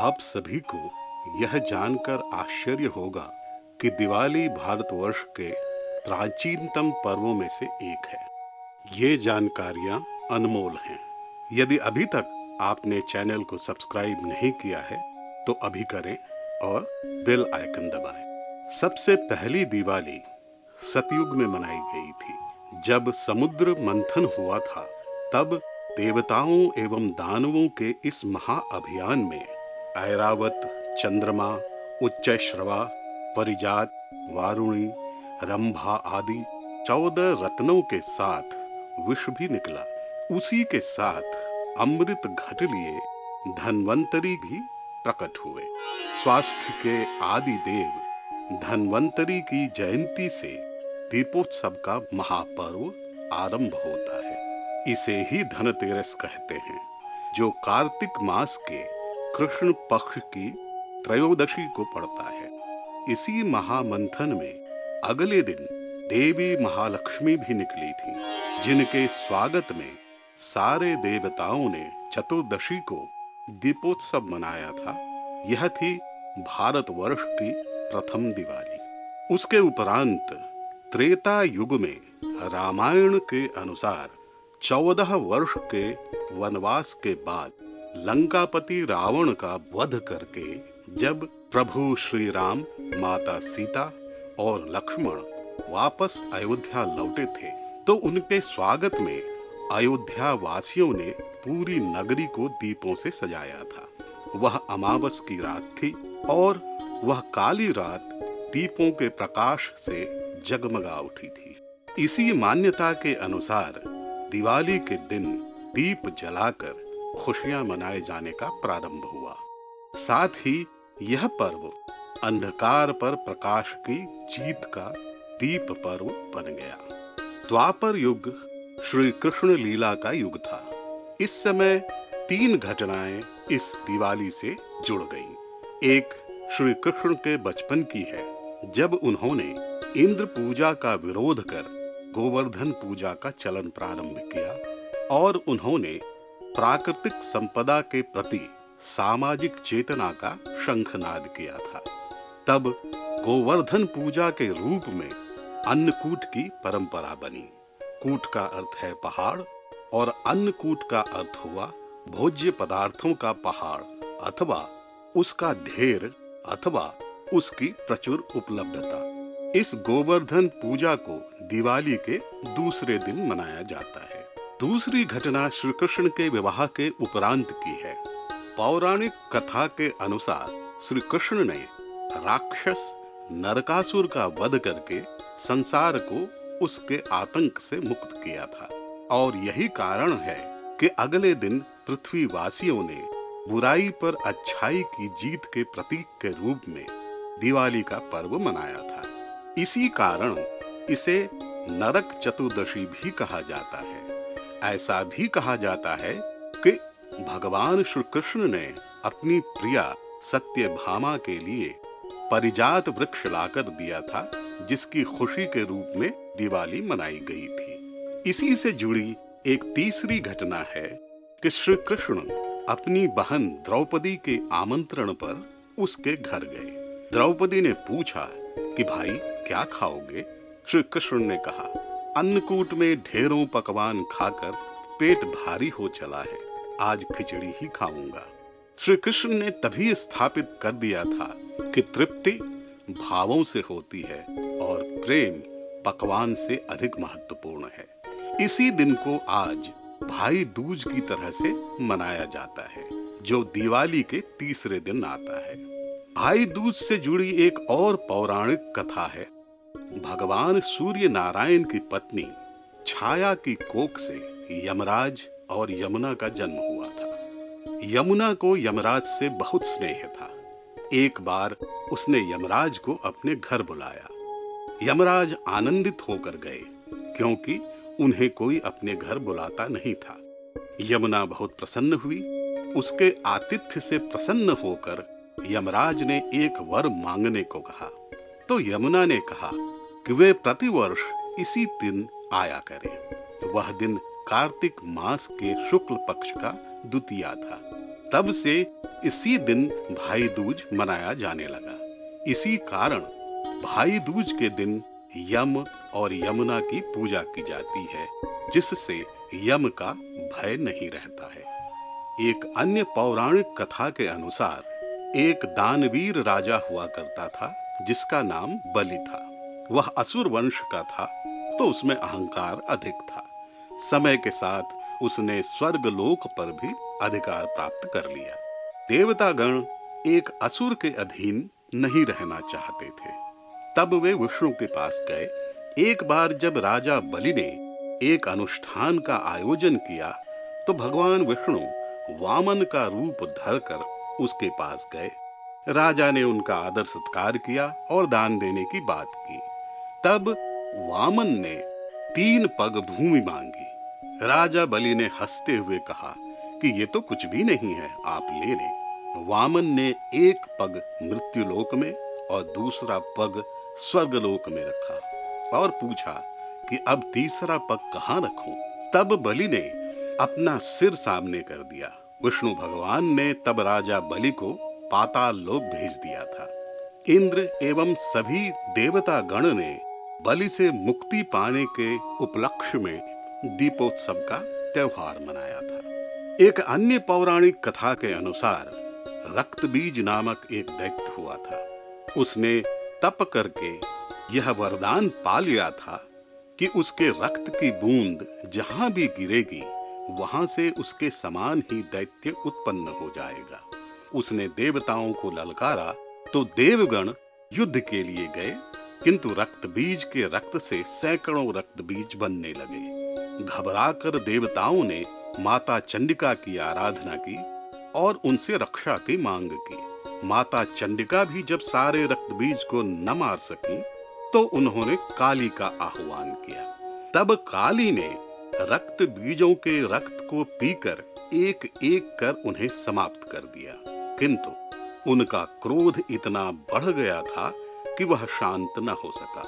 आप सभी को यह जानकर आश्चर्य होगा कि दिवाली भारतवर्ष के प्राचीनतम पर्वों में से एक है। ये जानकारियाँ अनमोल हैं। यदि अभी तक आपने चैनल को सब्सक्राइब नहीं किया है तो अभी करें और बेल आइकन दबाएँ। सबसे पहली दिवाली सतयुग में मनाई गई थी। जब समुद्र मंथन हुआ था, तब देवताओं एवं दानवों के इस महाअभियान में ऐरावत चंद्रमा उच्च श्रवा परिजात वारुणी, रंभा आदि चौदह रत्नों के साथ विष भी निकला। उसी के साथ अमृत घट लिए धनवंतरी भी प्रकट हुए। स्वास्थ्य के आदि देव धनवंतरी की जयंती से दीपोत्सव का महापर्व आरंभ होता है। इसे ही धनतेरस कहते हैं, जो कार्तिक मास के कृष्ण पक्ष की त्रयोदशी को पड़ता है। इसी महामंथन में अगले दिन देवी महालक्ष्मी भी निकली थी, जिनके स्वागत में सारे देवताओं ने चतुर्दशी को दीपोत्सव मनाया था। यह थी भारतवर्ष की प्रथम दिवाली। उसके उपरांत त्रेता युग में रामायण के अनुसार चौदह वर्ष के वनवास के बाद लंकापति रावण का वध करके जब प्रभु श्री राम माता सीता और लक्ष्मण वापस अयोध्या लौटे थे तो उनके स्वागत में अयोध्या वासियों ने पूरी नगरी को दीपों से सजाया था। वह अमावस की रात थी और वह काली रात दीपों के प्रकाश से जगमगा उठी थी। इसी मान्यता के अनुसार दिवाली के दिन दीप जलाकर खुशियाँ मनाए जाने का प्रारंभ हुआ। साथ ही यह पर्व अंधकार पर प्रकाश की जीत का दीप पर्व बन गया। द्वापर युग श्री कृष्ण लीला का युग था। इस समय तीन घटनाएँ इस दिवाली से जुड़ गईं। एक श्री कृष्ण के बचपन की है, जब उन्होंने इंद्र पूजा का विरोध कर गोवर्धन पूजा का चलन प्रारंभ किया और उन्होंने प्राकृतिक संपदा के प्रति सामाजिक चेतना का शंखनाद किया था। तब गोवर्धन पूजा के रूप में अन्नकूट की परंपरा बनी। कूट का अर्थ है पहाड़ और अन्नकूट का अर्थ हुआ भोज्य पदार्थों का पहाड़ अथवा उसका ढेर अथवा उसकी प्रचुर उपलब्धता। इस गोवर्धन पूजा को दिवाली के दूसरे दिन मनाया जाता है। दूसरी घटना श्री कृष्ण के विवाह के उपरांत की है। पौराणिक कथा के अनुसार श्री कृष्ण ने राक्षस नरकासुर का वध करके संसार को उसके आतंक से मुक्त किया था। और यही कारण है कि अगले दिन पृथ्वी वासियों ने बुराई पर अच्छाई की जीत के प्रतीक के रूप में दिवाली का पर्व मनाया था। इसी कारण इसे नरक चतुर्दशी भी कहा जाता है। ऐसा भी कहा जाता है कि भगवान श्री कृष्ण ने अपनी प्रिया सत्य भामा के लिए परिजात वृक्ष लाकर दिया था, जिसकी खुशी के रूप में दिवाली मनाई गई थी। इसी से जुड़ी एक तीसरी घटना है कि श्री कृष्ण अपनी बहन द्रौपदी के आमंत्रण पर उसके घर गए। द्रौपदी ने पूछा कि, भाई, क्या खाओगे? श्री कृष्ण ने कहा अन्नकूट में ढेरों पकवान खाकर पेट भारी हो चला है। आज खिचड़ी ही खाऊँगा। श्री कृष्ण ने तभी स्थापित कर दिया था कि तृप्ति भावों से होती है और प्रेम पकवान से अधिक महत्वपूर्ण है। इसी दिन को आज भाई दूज की तरह से मनाया जाता है, जो दिवाली के तीसरे दिन आता है। भाई दूज से जुड़ी एक और पौराणिक कथा है भगवान सूर्य नारायण की पत्नी छाया की कोख से यमराज और यमुना का जन्म हुआ था। यमुना को यमराज से बहुत स्नेह था। एक बार उसने यमराज को अपने घर बुलाया। यमराज आनंदित होकर गए, क्योंकि उन्हें कोई अपने घर बुलाता नहीं था। यमुना बहुत प्रसन्न हुई। उसके आतिथ्य से प्रसन्न होकर यमराज ने एक वर मांगने को कहा। तो यमुना ने कहा कि वे प्रतिवर्ष इसी दिन आया करें। वह दिन कार्तिक मास के शुक्ल पक्ष का द्वितीया था। तब से इसी दिन भाई दूज मनाया जाने लगा। इसी कारण भाई दूज के दिन यम और यमुना की पूजा की जाती है, जिससे यम का भय नहीं रहता है। एक अन्य पौराणिक कथा के अनुसार एक दानवीर राजा हुआ करता था, जिसका नाम बलि था। वह असुर वंश का था तो उसमें अहंकार अधिक था। समय के साथ उसने स्वर्ग लोक पर भी अधिकार प्राप्त कर लिया। देवता गण एक असुर के अधीन नहीं रहना चाहते थे। तब वे विष्णु के पास गए। एक बार जब राजा बलि ने एक अनुष्ठान का आयोजन किया तो भगवान विष्णु वामन का रूप धरकर उसके पास गए। राजा ने उनका आदर सत्कार किया और दान देने की बात की। तब वामन ने तीन पग भूमि मांगी। राजा बलि ने हँसते हुए कहा कि ये तो कुछ भी नहीं है, आप ले लें। वामन ने एक पग मृत्युलोक में और दूसरा पग स्वर्गलोक में रखा और पूछा कि अब तीसरा पग कहाँ रखूँ? तब बलि ने अपना सिर सामने कर दिया। विष्णु भगवान ने तब राजा बलि को पाताल लोक भेज दिया था। इंद्र एवं सभी देवता गण ने बलि से मुक्ति पाने के उपलक्ष्य में दीपोत्सव का त्योहार मनाया था। एक अन्य पौराणिक कथा के अनुसार रक्त बीज नामक एक दैत्य हुआ था। उसने तप करके यह वरदान पा लिया था कि उसके रक्त की बूंद जहाँ भी गिरेगी, वहाँ से उसके समान ही दैत्य उत्पन्न हो जाएगा। उसने देवताओं को ललकारा तो देवगण युद्ध के लिए गए किंतु रक्त बीज के रक्त से सैकड़ों रक्त बीज बनने लगे। घबराकर देवताओं ने माता चंडिका की आराधना की और उनसे रक्षा की मांग की। माता चंडिका भी जब सारे रक्त बीज को न मार सकी तो उन्होंने काली का आह्वान किया। तब काली ने रक्त बीजों के रक्त को पीकर एक एक कर उन्हें समाप्त कर दिया। किंतु उनका क्रोध इतना बढ़ गया था कि वह शांत न हो सका।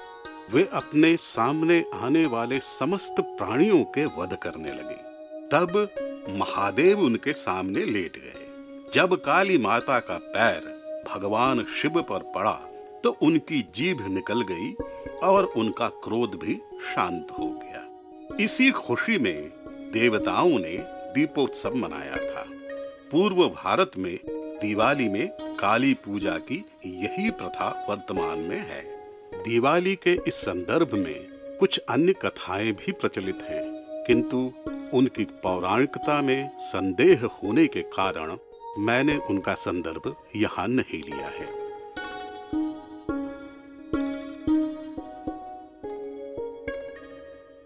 वे अपने सामने आने वाले समस्त प्राणियों के वध करने लगे। तब महादेव उनके सामने लेट गए। जब काली माता का पैर भगवान शिव पर पड़ा तो उनकी जीभ निकल गई और उनका क्रोध भी शांत हो गया। इसी खुशी में देवताओं ने दीपोत्सव मनाया था। पूर्व भारत में दिवाली में काली पूजा की यही प्रथा वर्तमान में है। दिवाली के इस संदर्भ में कुछ अन्य कथाएँ भी प्रचलित हैं, किंतु उनकी पौराणिकता में संदेह होने के कारण मैंने उनका संदर्भ यहाँ नहीं लिया है।